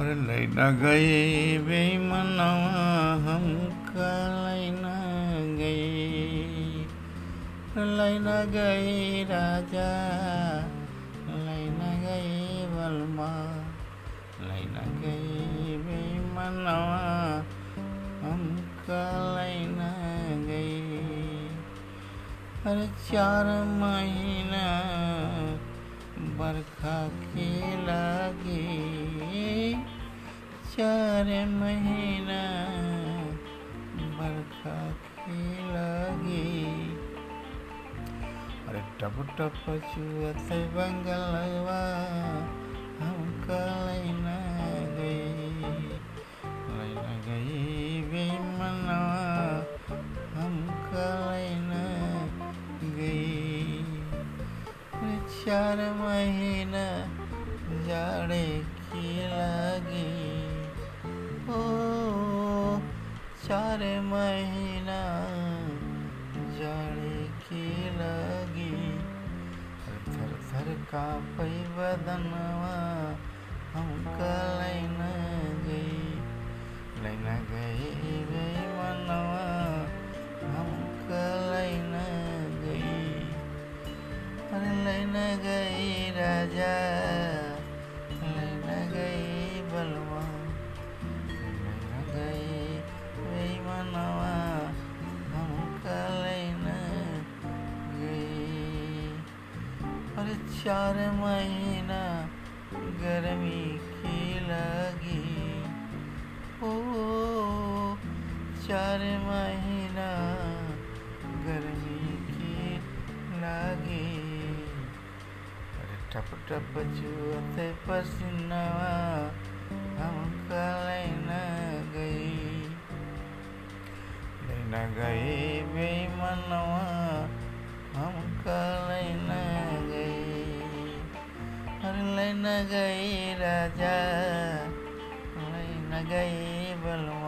लैन गए बेमनवा हमका लैन गए। लैन गए राजा, लैन गए बलमा। लैन गए बेमनवा हमका लैन गए। अरे चार महीना बरखा के लागे चार महीना बरखा के लागे। अरे टप टप चुअत बंगलवा हमका लैना गई लैना गई बेमनवा हमका गई चार महीना जाड़े की चार महीना जाड़े की लगी। थर थर का पई बदनवा हमका लैन गई। लाइन गई गई मनवा हमका लैन गई। अरे लैन गई राजा। अरे चार महीना गर्मी की लगी। ओ, चार महीना गर्मी की लगी। अरे टप टप चुअते पसीनावा हमका लैन गई। लैन गई बेमनवा हमका लैन अरे लैन गई राजा लैन गई बलवा लैन गई बलवा